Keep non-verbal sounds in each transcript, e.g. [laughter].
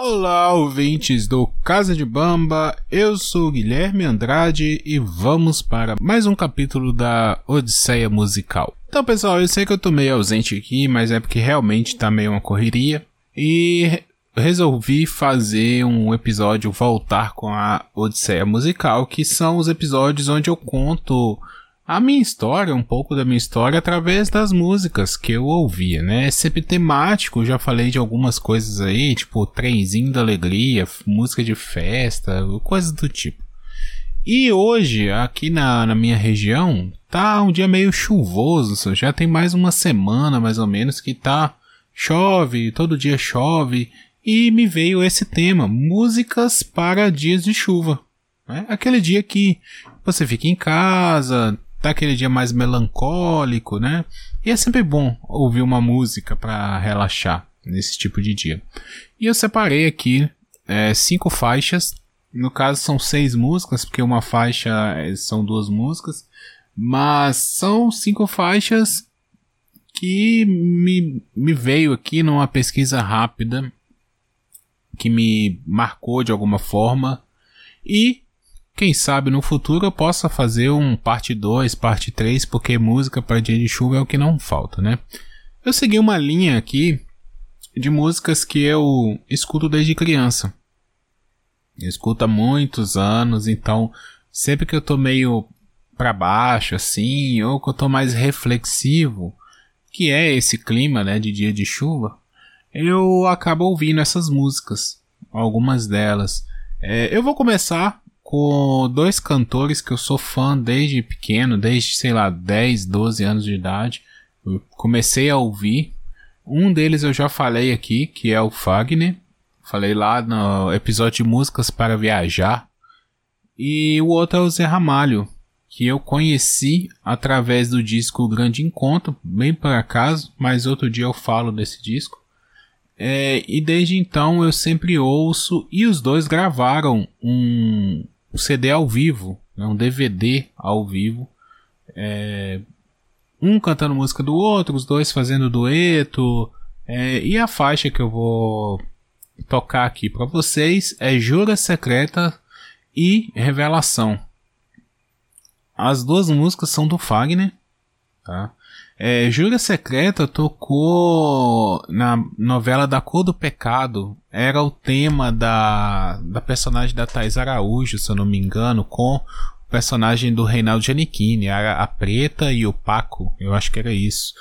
Olá, ouvintes do Casa de Bamba, eu sou Guilherme Andrade e vamos para mais um capítulo da Odisseia Musical. Então, pessoal, eu sei que eu tô meio ausente aqui, mas é porque realmente tá meio uma correria e resolvi fazer um episódio voltar com a Odisseia Musical, que são os episódios onde eu conto a minha história, um pouco da minha história, através das músicas que eu ouvia, né? É sempre temático, já falei de algumas coisas aí, tipo trenzinho da alegria, música de festa, coisas do tipo. E hoje, aqui na, na minha região, tá um dia meio chuvoso, já tem mais uma semana mais ou menos que tá chove, todo dia chove, e me veio esse tema, músicas para dias de chuva. Né? Aquele dia que você fica em casa, tá aquele dia mais melancólico, né? E é sempre bom ouvir uma música para relaxar nesse tipo de dia. E eu separei aqui é, cinco faixas. No caso são seis músicas, porque uma faixa é, são duas músicas. Mas são cinco faixas que me, me veio aqui numa pesquisa rápida que me marcou de alguma forma e quem sabe no futuro eu possa fazer um parte 2, parte 3, porque música para dia de chuva é o que não falta, né? Eu segui uma linha aqui de músicas que eu escuto desde criança. Eu escuto há muitos anos, então sempre que eu tô meio para baixo assim, ou que eu tô mais reflexivo, que é esse clima, né, de dia de chuva, eu acabo ouvindo essas músicas, algumas delas. É, eu vou começar com dois cantores que eu sou fã desde pequeno, desde, sei lá, 10, 12 anos de idade. Eu comecei a ouvir. Um deles eu já falei aqui, que é o Fagner. Falei lá no episódio de Músicas para Viajar. E o outro é o Zé Ramalho, que eu conheci através do disco Grande Encontro, bem por acaso, mas outro dia eu falo desse disco. É, e desde então eu sempre ouço, e os dois gravaram um, um CD ao vivo, né, um DVD ao vivo. É, um cantando música do outro, os dois fazendo dueto. É, e a faixa que eu vou tocar aqui para vocês é Jura Secreta e Revelação. As duas músicas são do Fagner, tá? É, Júlia Secreta tocou na novela Da Cor do Pecado. Era o tema da, da personagem da Thais Araújo, se eu não me engano, com o personagem do Reinaldo Giannichini, a, a Preta e o Paco. Eu acho que era isso.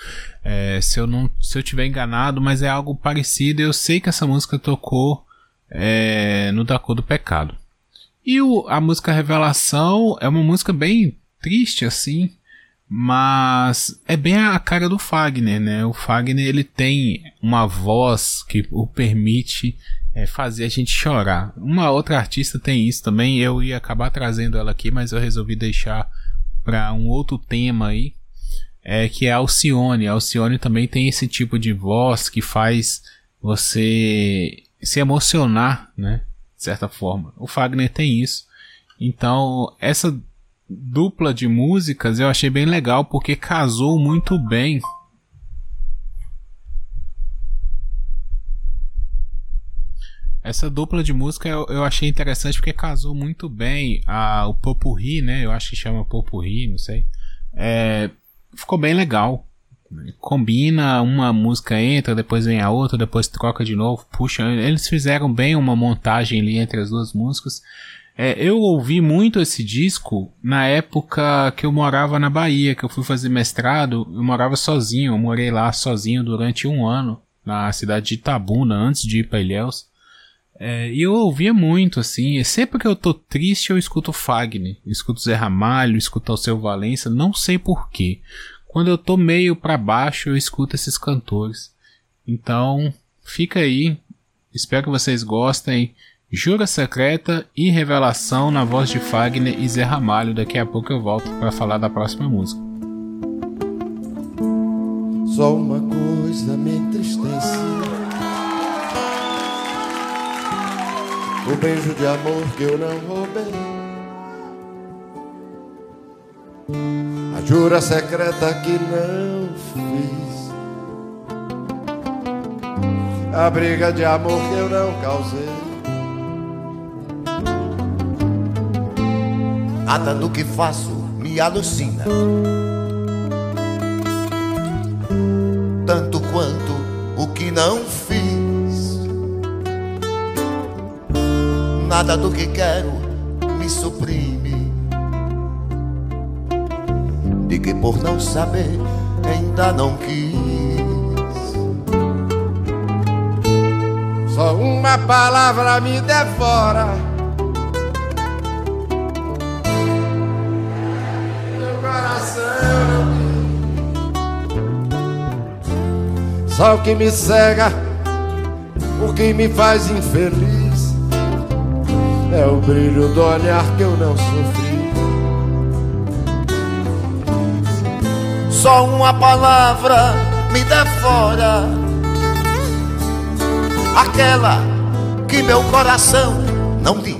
É, se eu não se eu tiver enganado, mas é algo parecido. Eu sei que essa música tocou é, no Da Cor do Pecado. E o, a música Revelação é uma música bem triste assim mas é bem a cara do Fagner, né? O Fagner ele tem uma voz que o permite é, fazer a gente chorar. Uma outra artista tem isso também. Eu ia acabar trazendo ela aqui, mas eu resolvi deixar para um outro tema aí, é que é a Alcione. A Alcione também tem esse tipo de voz que faz você se emocionar, né? De certa forma. O Fagner tem isso. Então, essa dupla de músicas eu achei bem legal porque casou muito bem. Essa dupla de música eu, eu achei interessante porque casou muito bem a, o Popurri, né? Eu acho que chama Popurri, não sei. É, ficou bem legal. Combina, uma música entra, depois vem a outra, depois troca de novo, puxa. Eles fizeram bem uma montagem ali entre as duas músicas. É, eu ouvi muito esse disco na época que eu morava na Bahia, que eu fui fazer mestrado, eu morava sozinho, eu morei lá sozinho durante um ano, na cidade de Itabuna, antes de ir para Ilhéus. É, e eu ouvia muito, assim, sempre que eu tô triste eu escuto Fagner, escuto Zé Ramalho, escuto Alceu Valença, não sei porquê. Quando eu tô meio para baixo eu escuto esses cantores. Então, fica aí, espero que vocês gostem. Jura Secreta e Revelação na voz de Fagner e Zé Ramalho. Daqui a pouco eu volto para falar da próxima música. Só uma coisa me entristece. O beijo de amor que eu não roubei. A jura secreta que não fiz a briga de amor que eu não causei. Nada do que faço me alucina. Tanto quanto o que não fiz. Nada do que quero me suprime. De que por não saber ainda não quis. Só uma palavra me devora. Só o que me cega, o que me faz infeliz, é o brilho do olhar que eu não sofri. Só uma palavra me devora. Aquela que meu coração não diz.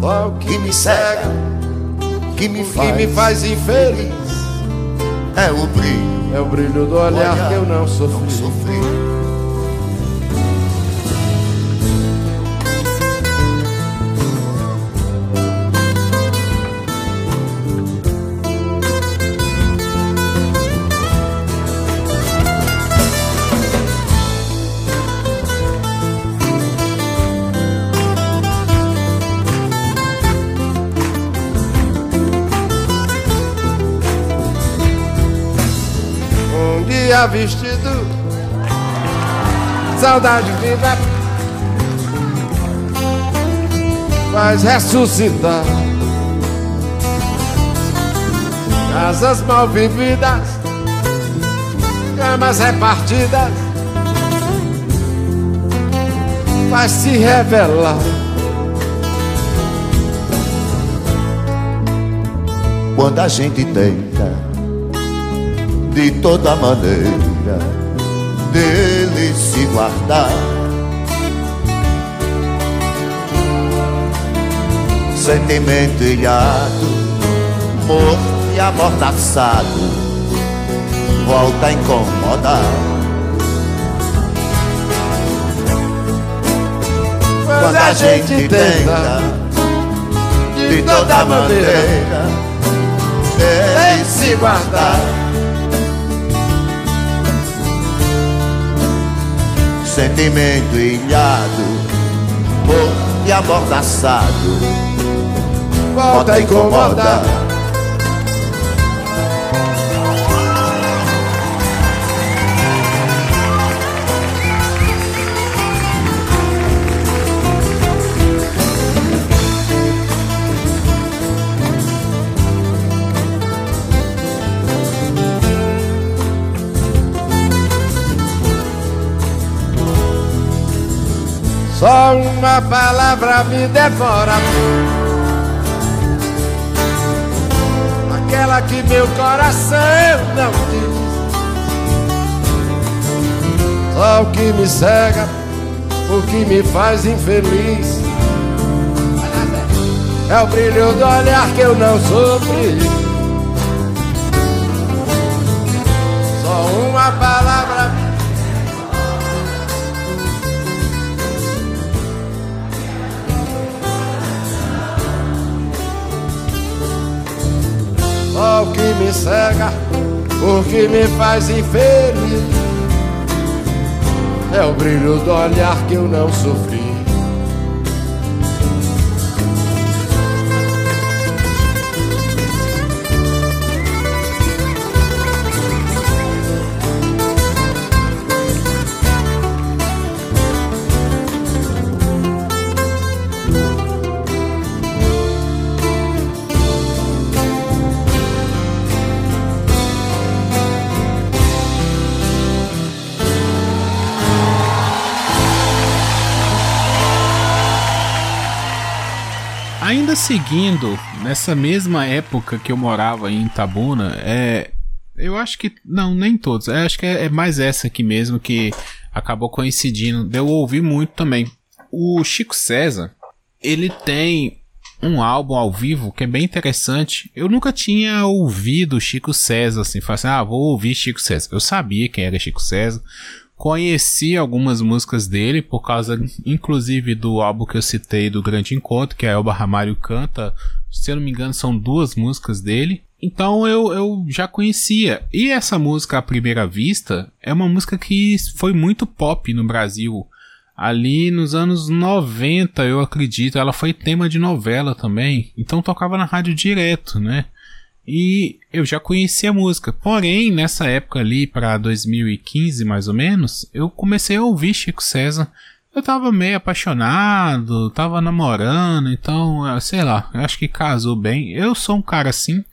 Só o Que me cega, que me o que faz, me faz infeliz, é o brilho é o brilho do olhar que eu não não sofri. Dia vestido, saudade viva faz ressuscitar. Casas mal vividas, camas repartidas, faz se revelar. Quando a gente tenta de toda maneira dele se guardar. Sentimento ilhado, morto e amordaçado, volta a incomodar. Quando a gente tenta de toda maneira dele se guardar. Sentimento ilhado, morto e amordaçado, Volta a uma palavra me devora. Aquela que meu coração não diz. Só o que me cega, o que me faz infeliz. É o brilho do olhar que eu não sofri. Só uma palavra o que me cega, o que me faz infeliz. É o brilho do olhar que eu não sofri Ainda seguindo, nessa mesma época que eu morava em Itabuna, é. Eu acho que. Não, nem todos. Eu acho que é, é mais essa aqui mesmo que acabou coincidindo. Deu ouvir muito também. O Chico César, ele tem um álbum ao vivo que é bem interessante. Eu nunca tinha ouvido Chico César, assim, falei assim, ah, vou ouvir Chico César. Eu sabia quem era Chico César, conheci algumas músicas dele, por causa, inclusive, do álbum que eu citei do Grande Encontro, que a Elba Ramalho canta, se eu não me engano, são duas músicas dele. Então eu, eu já conhecia. E essa música, à primeira vista, é uma música que foi muito pop no Brasil ali nos anos 90, eu acredito. Ela foi tema de novela também, então tocava na rádio direto, né? E eu já conhecia a música. Porém, nessa época ali, para 2015 mais ou menos, eu comecei a ouvir Chico César. Eu tava meio apaixonado, tava namorando, então, ah, sei lá, acho que casou bem. Eu sou um cara assim,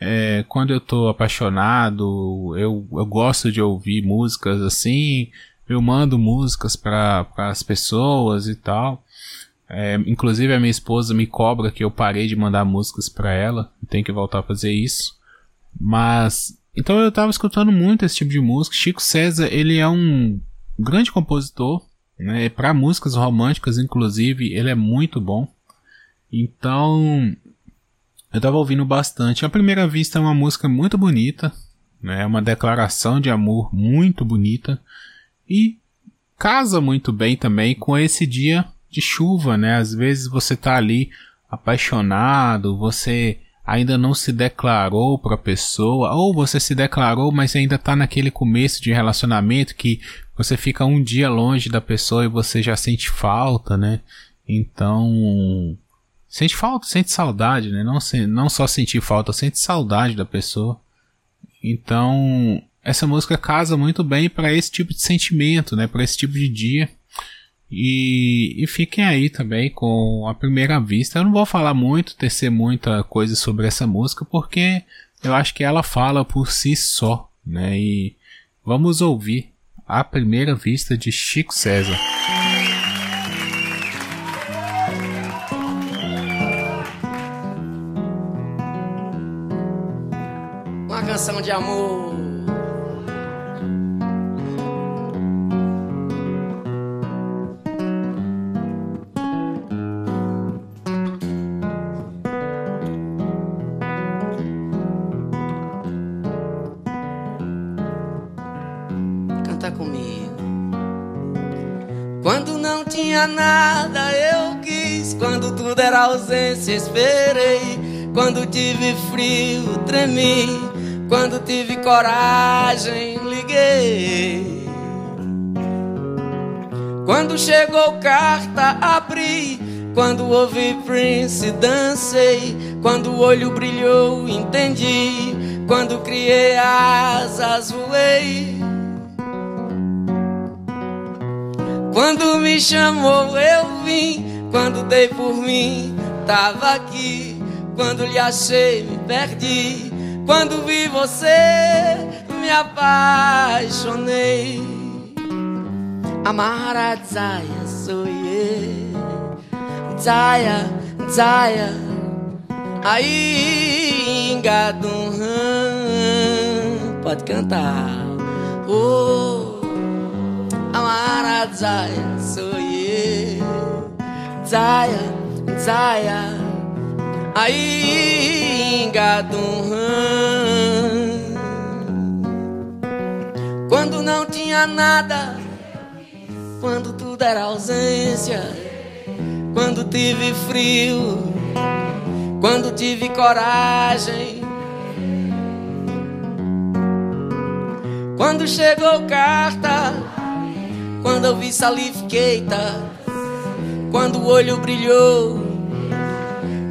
é, quando eu tô apaixonado, eu, eu gosto de ouvir músicas assim, eu mando músicas para as pessoas e tal. É, inclusive a minha esposa me cobra que eu parei de mandar músicas para ela, tenho que voltar a fazer isso. Mas então eu tava escutando muito esse tipo de música. Chico César, ele é um grande compositor, né? Para músicas românticas, inclusive, ele é muito bom. Então, eu tava ouvindo bastante. À primeira vista é uma música muito bonita, né? É uma declaração de amor muito bonita e casa muito bem também com esse dia de chuva, né? Às vezes você tá ali apaixonado, você ainda não se declarou para a pessoa, ou você se declarou, mas ainda tá naquele começo de relacionamento que você fica um dia longe da pessoa e você já sente falta, né? Então, sente falta, sente saudade, né? Não, não só sentir falta, sente saudade da pessoa. Então, essa música casa muito bem para esse tipo de sentimento, né? Para esse tipo de dia. E, e, fiquem aí também com a primeira vista. Eu não vou falar muito, tecer muita coisa sobre essa música, porque eu acho que ela fala por si só, né? E vamos ouvir a primeira vista de Chico César. Uma canção de amor nada, eu quis. Quando tudo era ausência, esperei. Quando tive frio, tremi. Quando tive coragem, liguei. Quando chegou carta, abri. Quando ouvi Prince, dancei. Quando o olho brilhou, entendi. Quando criei asas, voei. Quando me chamou, eu vim. Quando dei por mim, tava aqui. Quando lhe achei, me perdi. Quando vi você, me apaixonei. Amara Zaya, sou eu. Zaya, Zaya. Aí, engadum, pode cantar. Oh. Amara Zaya, sou eu. Zaya, Zaya, aí engadum. Quando não tinha nada, quando tudo era ausência, quando tive frio, quando tive coragem. Quando chegou carta quando eu vi salifiqueita, quando o olho brilhou,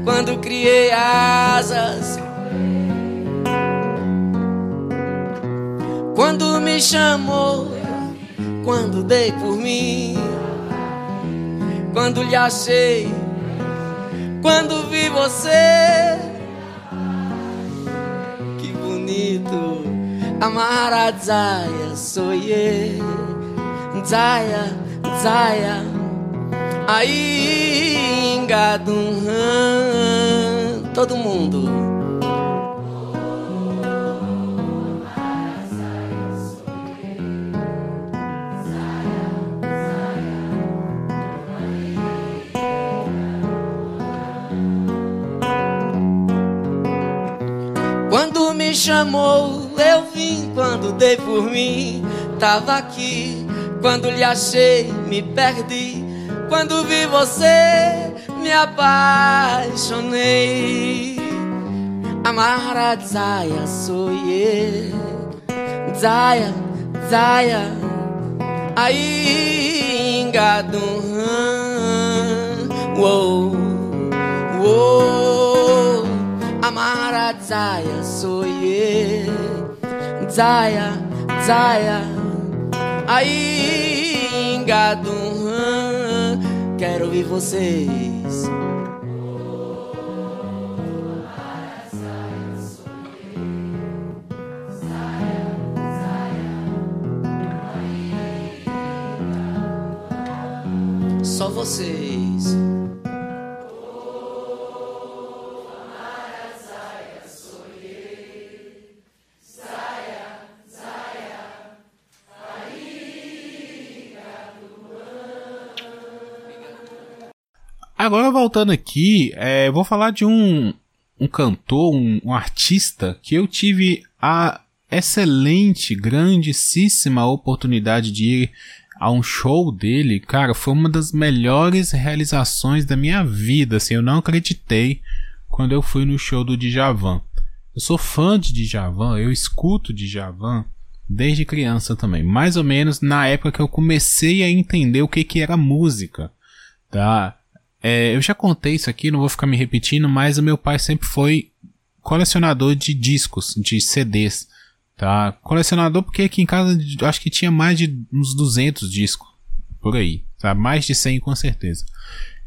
quando criei asas, quando me chamou, quando dei por mim, quando lhe achei, quando vi você. Que bonito, Amarazaia sou eu. Zaya, Zaya, aí engado, todo mundo. Quando me chamou, eu vim. Quando dei por mim, tava aqui quando lhe achei, me perdi. Quando vi você, me apaixonei. Amara Zaya sou eu. Zaya, Zaya. Aí, engadum. Uou, uou. Amara Zaya sou eu. Zaya, Zaya. Aí, engadum. Quero ouvir vocês. Só vocês. Agora voltando aqui, é, vou falar de um, um cantor, um, um artista que eu tive a excelente, grandíssima oportunidade de ir a um show dele, cara, foi uma das melhores realizações da minha vida, assim, eu não acreditei quando eu fui no show do Djavan. Eu sou fã de Djavan, eu escuto Djavan desde criança também, mais ou menos na época que eu comecei a entender o que que era música, tá? É, eu já contei isso aqui, não vou ficar me repetindo, mas o meu pai sempre foi colecionador de discos, de CDs, tá? Colecionador porque aqui em casa acho que tinha mais de uns 200 discos, por aí, tá? Mais de 100 com certeza.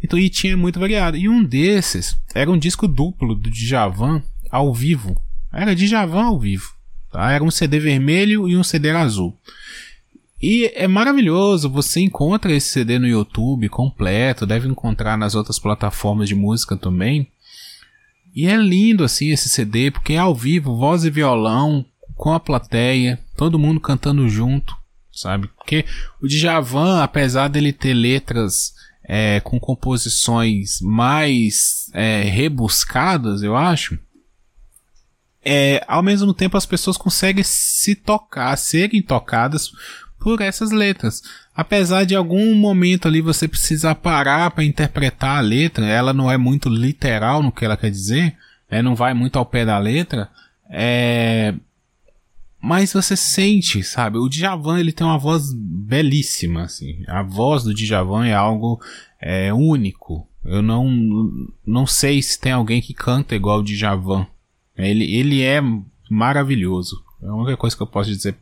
Então, e tinha muito variado. E um desses era um disco duplo do Djavan ao vivo. Era Djavan ao vivo, tá? Era um CD vermelho e um CD azul. E é maravilhoso, você encontra esse CD no YouTube completo, deve encontrar nas outras plataformas de música também. E é lindo assim esse CD, porque é ao vivo, voz e violão, com a plateia, todo mundo cantando junto, sabe? Porque o Djavan, apesar dele ter letras é, com composições mais é, rebuscadas, eu acho, é, ao mesmo tempo as pessoas conseguem se tocar, serem tocadas por essas letras. Apesar de algum momento ali você precisar parar para interpretar a letra, ela não é muito literal no que ela quer dizer, né? não vai muito ao pé da letra, é... mas você sente, sabe? O Djavan ele tem uma voz belíssima, assim. A voz do Djavan é algo é, único. Eu não, não sei se tem alguém que canta igual o Djavan. Ele, ele é maravilhoso. É a única coisa que eu posso dizer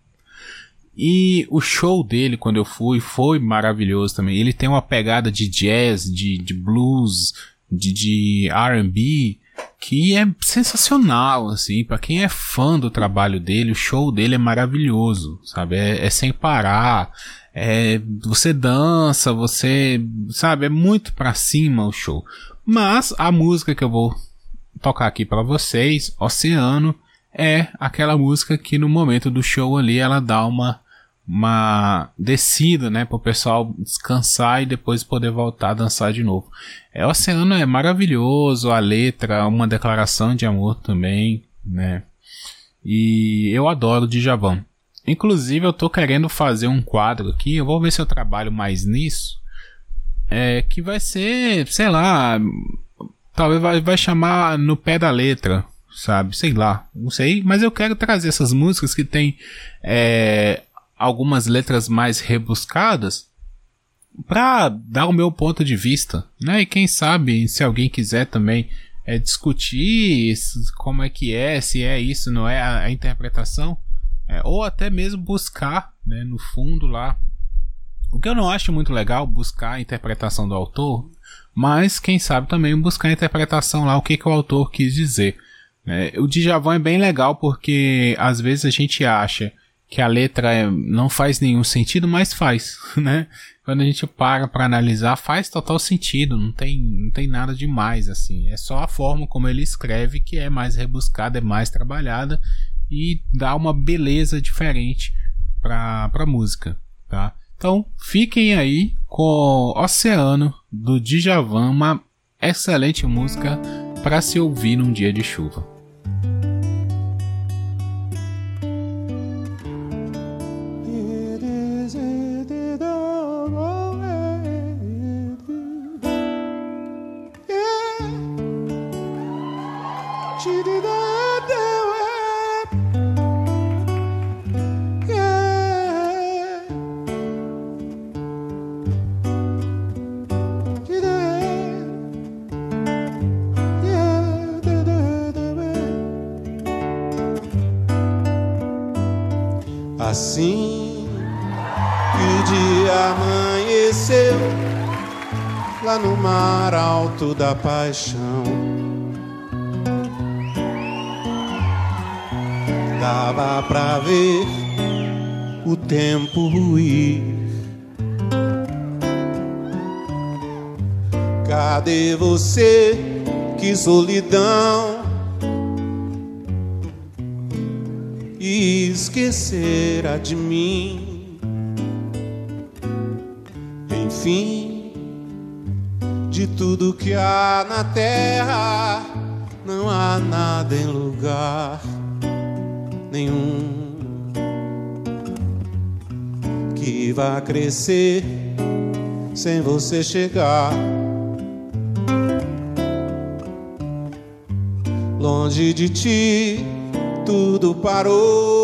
e o show dele, quando eu fui, foi maravilhoso também. Ele tem uma pegada de jazz, de, de blues, de, de RB, que é sensacional, assim. para quem é fã do trabalho dele, o show dele é maravilhoso, sabe? É, é sem parar. É, você dança, você. Sabe? É muito pra cima o show. Mas a música que eu vou tocar aqui para vocês, Oceano, é aquela música que no momento do show ali ela dá uma uma descida, né, para o pessoal descansar e depois poder voltar a dançar de novo. É, o Oceano é maravilhoso, a letra, uma declaração de amor também, né? E eu adoro Djavan. Inclusive eu tô querendo fazer um quadro aqui, eu vou ver se eu trabalho mais nisso. É, que vai ser, sei lá, talvez vai, vai chamar no pé da letra, sabe? Sei lá, não sei, mas eu quero trazer essas músicas que tem é, algumas letras mais rebuscadas para dar o meu ponto de vista, né? E quem sabe se alguém quiser também é, discutir como é que é, se é isso, não é a, a interpretação, é, ou até mesmo buscar, né, no fundo lá. O que eu não acho muito legal buscar a interpretação do autor, mas quem sabe também buscar a interpretação lá, o que, que o autor quis dizer. É, o Djavan é bem legal porque às vezes a gente acha que a letra é, não faz nenhum sentido, mas faz, [laughs] né? Quando a gente para para analisar, faz total sentido, não tem, não tem nada demais assim. É só a forma como ele escreve que é mais rebuscada, é mais trabalhada e dá uma beleza diferente para a música, tá? Então, fiquem aí com Oceano do Djavan, uma excelente música para se ouvir num dia de chuva. Assim que o dia amanheceu lá no mar alto da paixão. Dava pra ver o tempo ruir. Cadê você? Que solidão e esquecera de mim. Enfim, de tudo que há na terra, não há nada em lugar nenhum que vá crescer sem você chegar. Longe de ti tudo parou.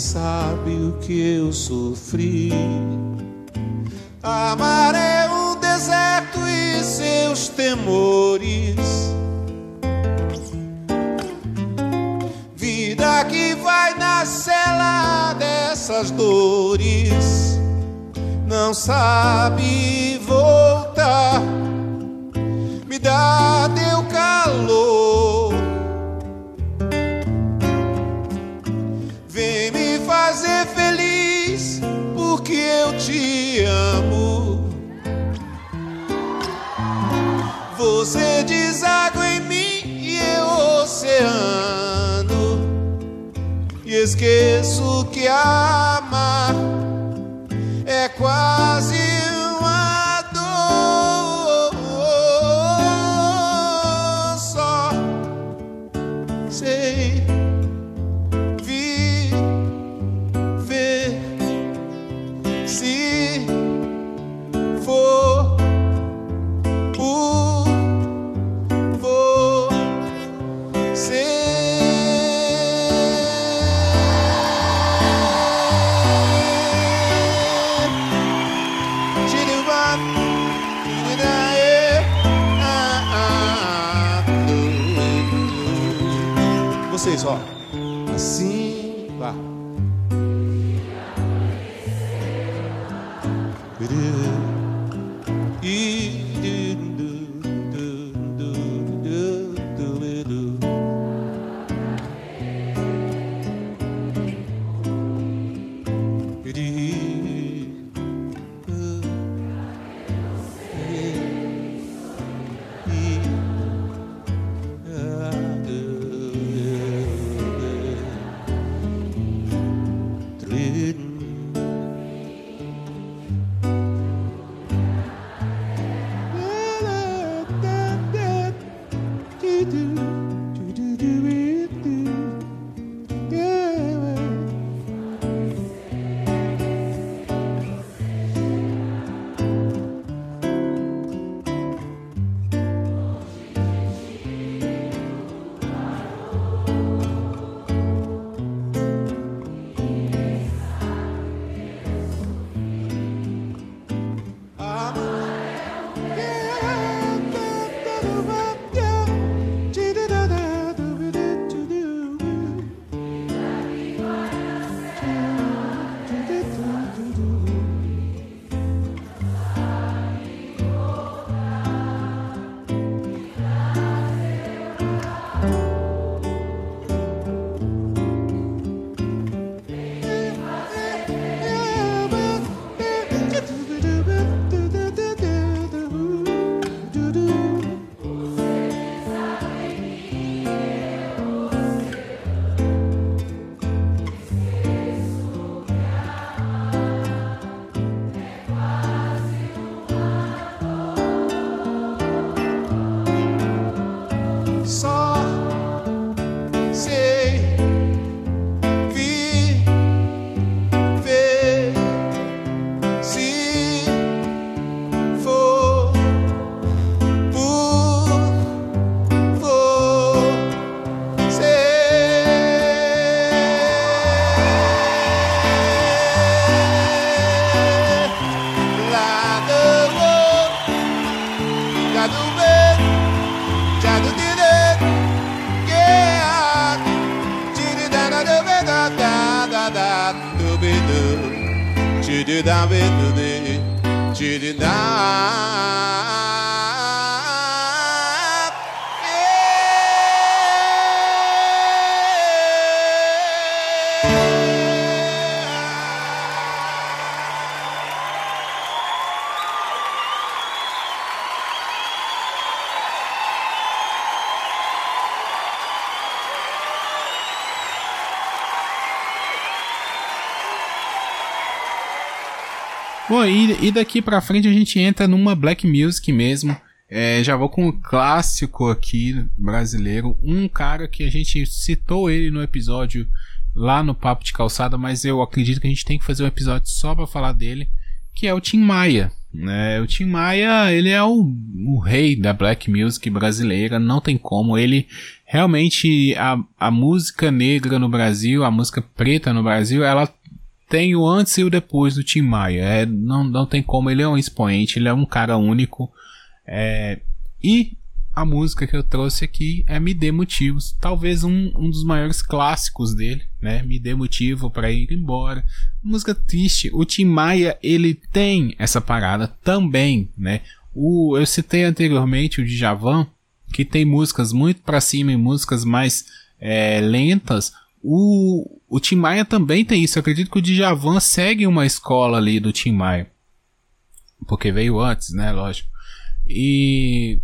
Sabe o que eu sofri. Amar é um deserto e seus temores. Vida que vai na cela dessas dores. Não sabe voltar. Me dá esqueço que amar é quase 一 Bom, e, e daqui pra frente a gente entra numa black music mesmo. É, já vou com um clássico aqui brasileiro. Um cara que a gente citou ele no episódio lá no Papo de Calçada, mas eu acredito que a gente tem que fazer um episódio só para falar dele, que é o Tim Maia. É, o Tim Maia, ele é o, o, rei da black music brasileira, não tem como. Ele realmente a, a música negra no Brasil, a música preta no Brasil, ela tem o antes e o depois do Tim Maia. É, não, não tem como, ele é um expoente, ele é um cara único. É, e a música que eu trouxe aqui é Me Dê Motivos, talvez um, um dos maiores clássicos dele, né? Me Dê Motivo para ir embora. Música triste. O Tim Maia, ele tem essa parada também, né? O, eu citei anteriormente o Djavan, que tem músicas muito para cima e músicas mais é, lentas. O, o Tim Maia também tem isso. Eu acredito que o Djavan segue uma escola ali do Tim Maia. Porque veio antes, né? Lógico. E.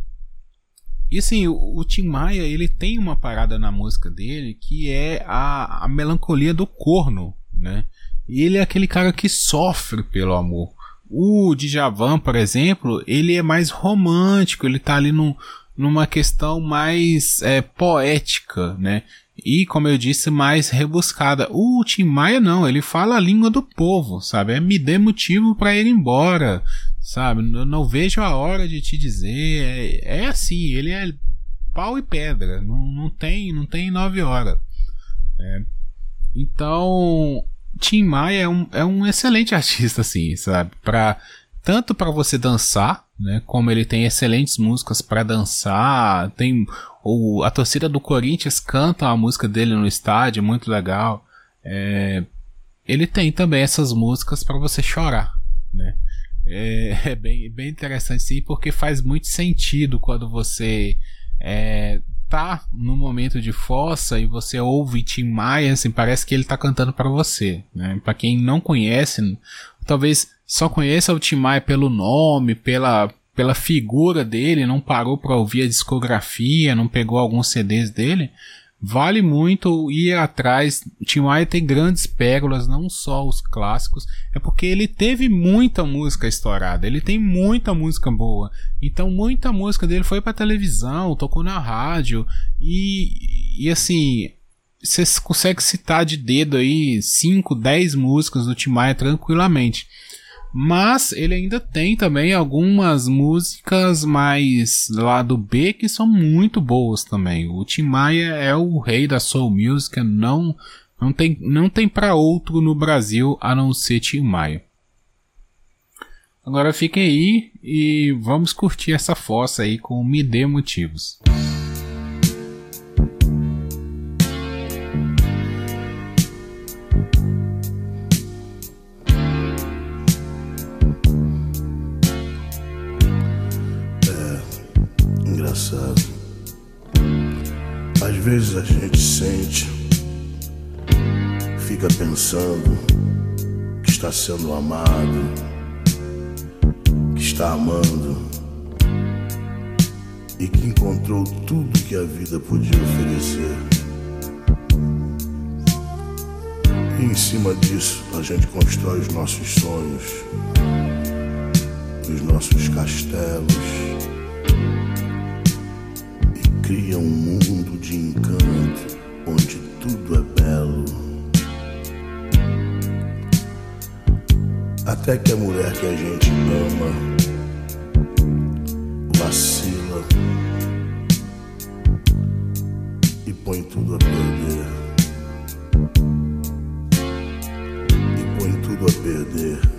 E assim, o, o Tim Maia, ele tem uma parada na música dele que é a, a melancolia do corno, né? E ele é aquele cara que sofre pelo amor. O Djavan, por exemplo, ele é mais romântico, ele tá ali num, numa questão mais é, poética, né? E, como eu disse, mais rebuscada. O Tim Maia não, ele fala a língua do povo, sabe? É me dê motivo para ir embora, sabe? Eu não vejo a hora de te dizer. É, é assim, ele é pau e pedra, não, não tem, não tem nove horas. É. Então, Tim Maia é um, é um excelente [laughs] artista, assim, sabe? Pra, tanto para você dançar, né? Como ele tem excelentes músicas para dançar, tem o, a torcida do Corinthians canta a música dele no estádio, muito legal. É, ele tem também essas músicas para você chorar, né? É, [laughs] é, bem, bem interessante sim, porque faz muito sentido quando você é, tá no momento de fossa e você ouve Tim Maia, assim, parece que ele tá cantando para você, né? Para quem não conhece, talvez só conheça o Tim Maia pelo nome, pela pela figura dele, não parou para ouvir a discografia, não pegou alguns CDs dele, vale muito ir atrás. Tim Maia tem grandes pérolas, não só os clássicos, é porque ele teve muita música estourada, ele tem muita música boa. Então muita música dele foi para televisão, tocou na rádio e, e assim, você consegue citar de dedo aí 5, 10 músicas do Tim Maia tranquilamente. Mas ele ainda tem também algumas músicas mais lá do B que são muito boas também. O Tim Maia é o rei da soul music, não não tem não tem para outro no Brasil a não ser Tim Maia. Agora fiquem aí e vamos curtir essa fossa aí com Me Dê Motivos. Vezes a gente sente, fica pensando que está sendo amado, que está amando e que encontrou tudo que a vida podia oferecer. E em cima disso a gente constrói os nossos sonhos, os nossos castelos cria um mundo de encanto onde tudo é belo. Até que a mulher que a gente ama vacila e põe tudo a perder. E põe tudo a perder.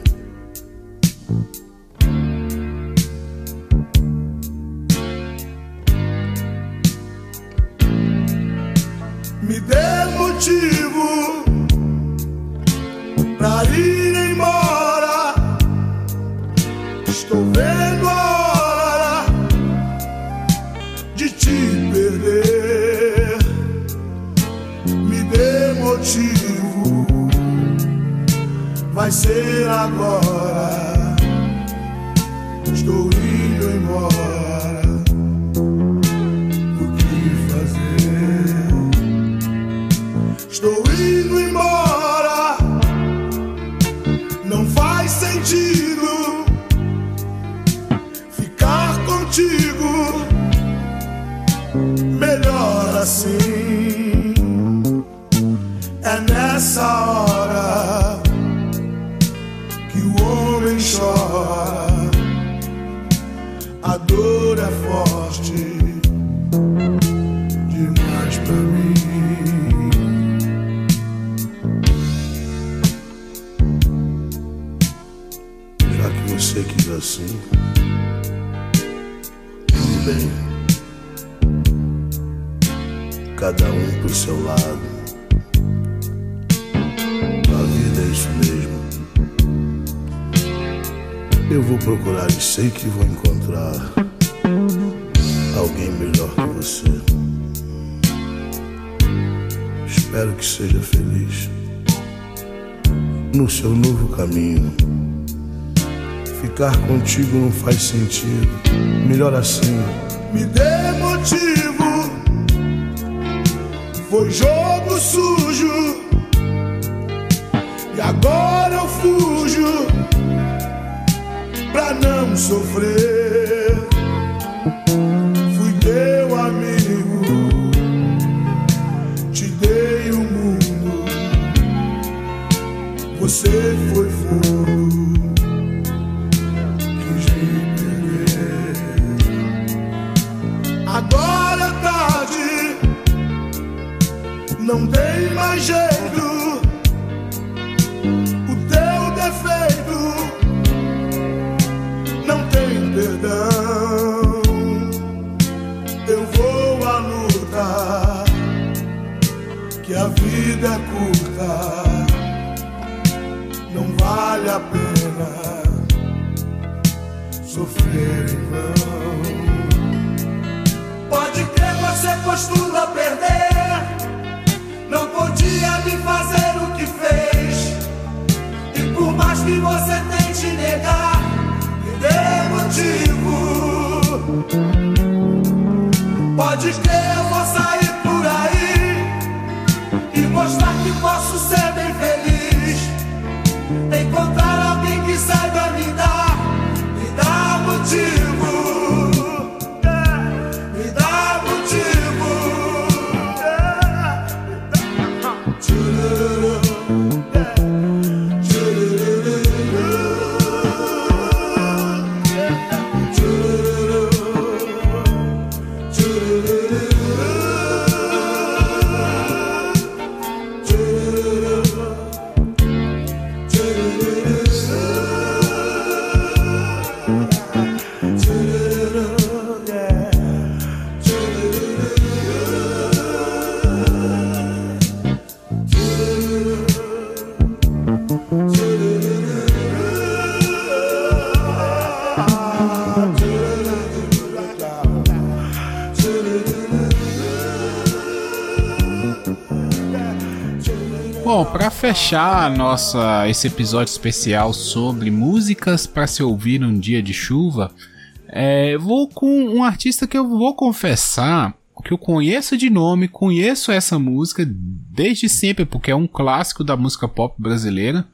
Quis assim, tudo bem. Cada um pro seu lado. A vida é isso mesmo. Eu vou procurar e sei que vou encontrar alguém melhor que você. Espero que seja feliz no seu novo caminho. Ficar contigo não faz sentido. Melhor assim. Me dê motivo. Foi jogo sujo. E agora eu fujo pra não sofrer. Fui teu amigo. Te dei o mundo. Você não tem mais jeito. O teu defeito não tem perdão. Eu vou à luta, que a vida é curta, não vale a pena sofrer em vão. Pode crer, você costuma perder. Fazer o que fez. E por mais que você tente negar, me dê motivo. Pode crer, eu vou sair por aí e mostrar que posso ser bem feliz. Encontrar alguém que saiba me dar, me dá motivo. Fechar nossa esse episódio especial sobre músicas para se ouvir num dia de chuva, é, vou com um artista que eu vou confessar que eu conheço de nome, conheço essa música desde sempre porque é um clássico da música pop brasileira.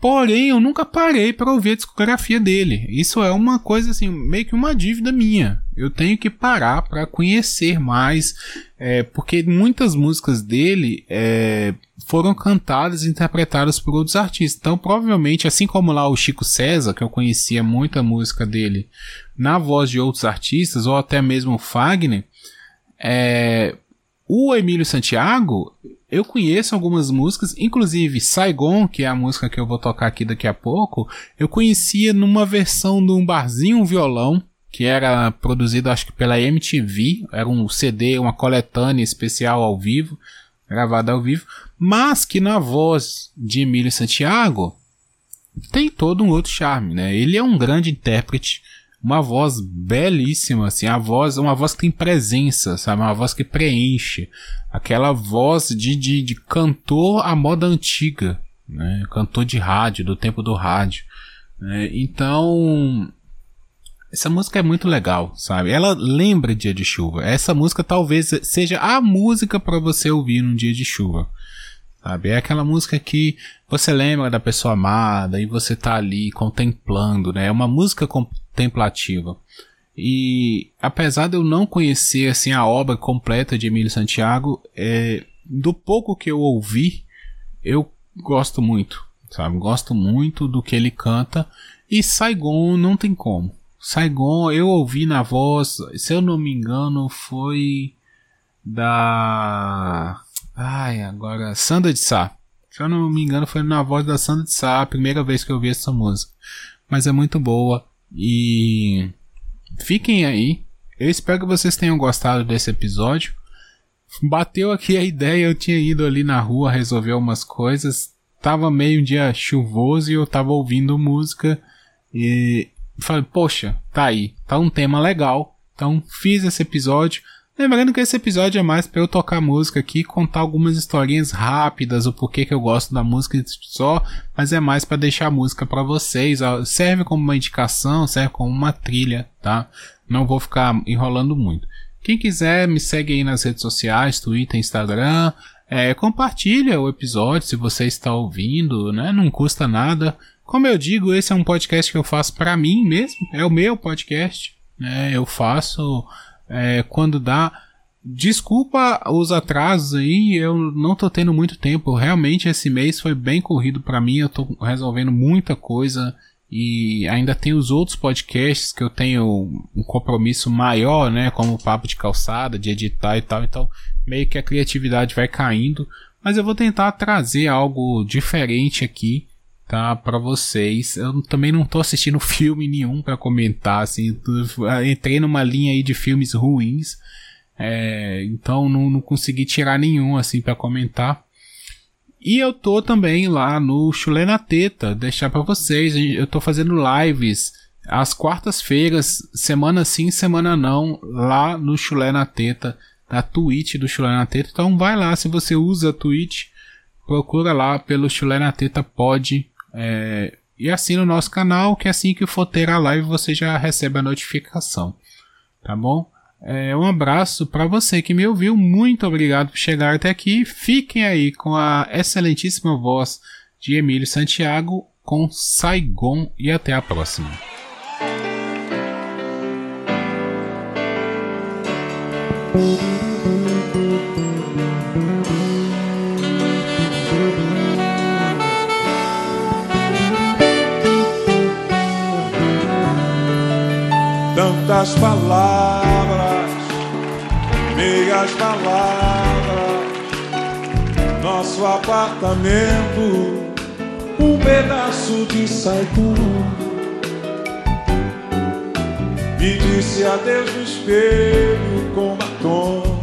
Porém, eu nunca parei para ouvir a discografia dele. Isso é uma coisa assim, meio que uma dívida minha. Eu tenho que parar para conhecer mais, é, porque muitas músicas dele é, foram cantadas e interpretadas por outros artistas. Então, provavelmente, assim como lá o Chico César, que eu conhecia muita música dele na voz de outros artistas, ou até mesmo o Fagner, é, o Emílio Santiago, eu conheço algumas músicas, inclusive Saigon, que é a música que eu vou tocar aqui daqui a pouco, eu conhecia numa versão de um barzinho um violão, que era produzido acho que pela MTV, era um CD, uma coletânea especial ao vivo, gravada ao vivo, mas que na voz de Emílio Santiago tem todo um outro charme, né? Ele é um grande intérprete, uma voz belíssima, assim, a voz, uma voz que tem presença, sabe? Uma voz que preenche, aquela voz de, de, de cantor à moda antiga, né? Cantor de rádio, do tempo do rádio. Né? Então, essa música é muito legal, sabe? Ela lembra dia de chuva. Essa música talvez seja a música para você ouvir num dia de chuva. Sabe? É aquela música que você lembra da pessoa amada e você tá ali contemplando, né? É uma música contemplativa. E apesar de eu não conhecer assim a obra completa de Emílio Santiago, é, do pouco que eu ouvi, eu gosto muito, sabe? Gosto muito do que ele canta e Saigon não tem como. Saigon eu ouvi na voz, se eu não me engano, foi da Ai, agora Sandra de Sá. Se eu não me engano, foi na voz da Sandra de Sá a primeira vez que eu vi essa música. Mas é muito boa e fiquem aí. Eu espero que vocês tenham gostado desse episódio. Bateu aqui a ideia, eu tinha ido ali na rua resolver umas coisas. Tava meio um dia chuvoso e eu tava ouvindo música e falei, poxa, tá aí, tá um tema legal. Então fiz esse episódio. Lembrando que esse episódio é mais para eu tocar música aqui, contar algumas historinhas rápidas, o porquê que eu gosto da música só, mas é mais para deixar a música para vocês. Serve como uma indicação, serve como uma trilha, tá? Não vou ficar enrolando muito. Quem quiser, me segue aí nas redes sociais, Twitter, Instagram. É, compartilha o episódio se você está ouvindo, né? Não custa nada. Como eu digo, esse é um podcast que eu faço para mim mesmo. É o meu podcast. Né? Eu faço é, quando dá. Desculpa os atrasos aí, eu não tô tendo muito tempo. Realmente esse mês foi bem corrido para mim, eu tô resolvendo muita coisa e ainda tem os outros podcasts que eu tenho um compromisso maior, né, como o papo de calçada, de editar e tal, então meio que a criatividade vai caindo, mas eu vou tentar trazer algo diferente aqui tá para vocês. Eu também não tô assistindo [laughs] filme nenhum para comentar, assim, entrei numa linha aí de filmes ruins, é, então não, não consegui tirar nenhum assim para comentar. E eu tô também lá no Chulé na Teta, deixar para vocês, eu tô fazendo lives às quartas-feiras, semana sim, semana não, lá no Chulé na Teta, da Twitch do Chulé na Teta. Então vai lá, se você usa a Twitch, procura lá pelo Chulé na Teta Pod é, e assina o nosso canal, que assim que for ter a live você já recebe a notificação. Tá bom? É, um abraço para você que me ouviu. Muito obrigado por chegar até aqui. Fiquem aí com a excelentíssima voz de Emílio Santiago com Saigon e até a próxima. Tantas palavras, meias palavras, nosso apartamento, um pedaço de saitu. Me disse adeus no espelho com batom.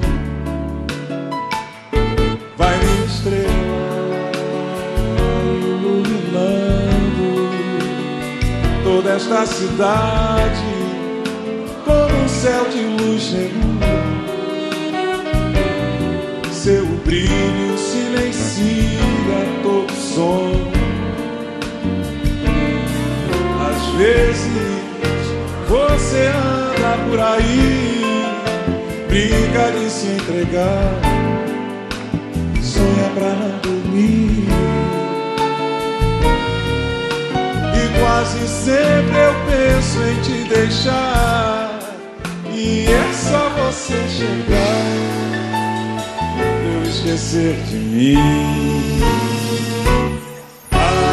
Vai minha estrela iluminando toda esta cidade céu de luz negro. Seu brilho silencia todo som. Às vezes você anda por aí, brinca de se entregar, sonha pra não dormir. E quase sempre eu penso em te deixar. E é só você chegar Eu esquecer de mim. Anoitecer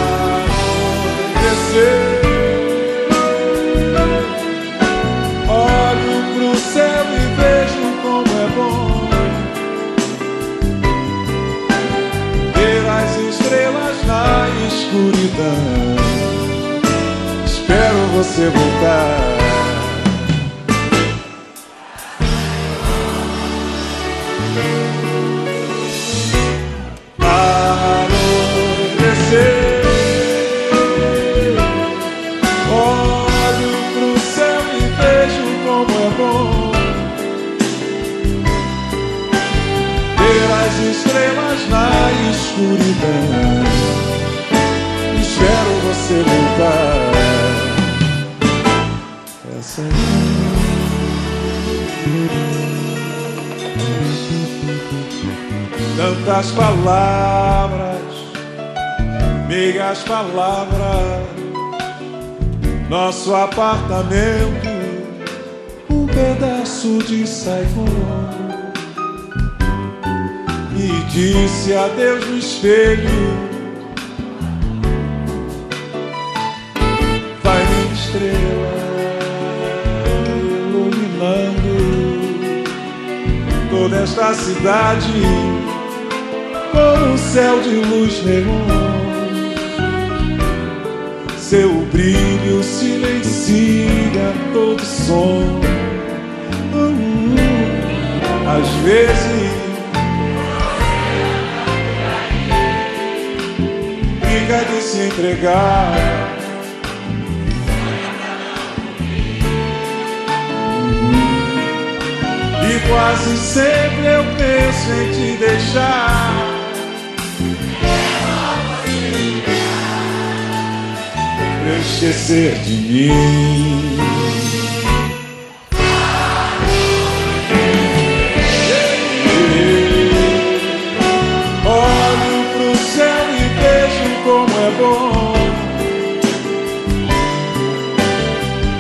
Olho pro céu e vejo como é bom Ver as estrelas na escuridão. Espero você voltar Tantas palavras, meias palavras, nosso apartamento, um pedaço de Saigon. Me disse adeus no espelho. Vai minha estrela iluminando toda esta cidade com um céu de luz neon. Seu brilho silencia todo som. Hum, às vezes fica de se entregar. E quase sempre eu penso em te deixar. Esquecer de mim. Olho pro céu e vejo como é bom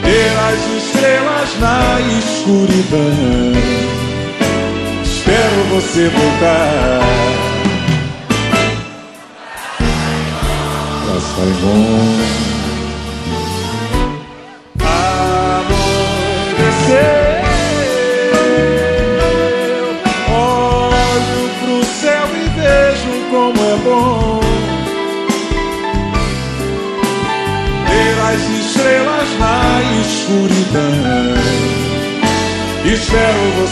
ter as estrelas na escuridão. Espero você voltar.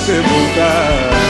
Espero você voltar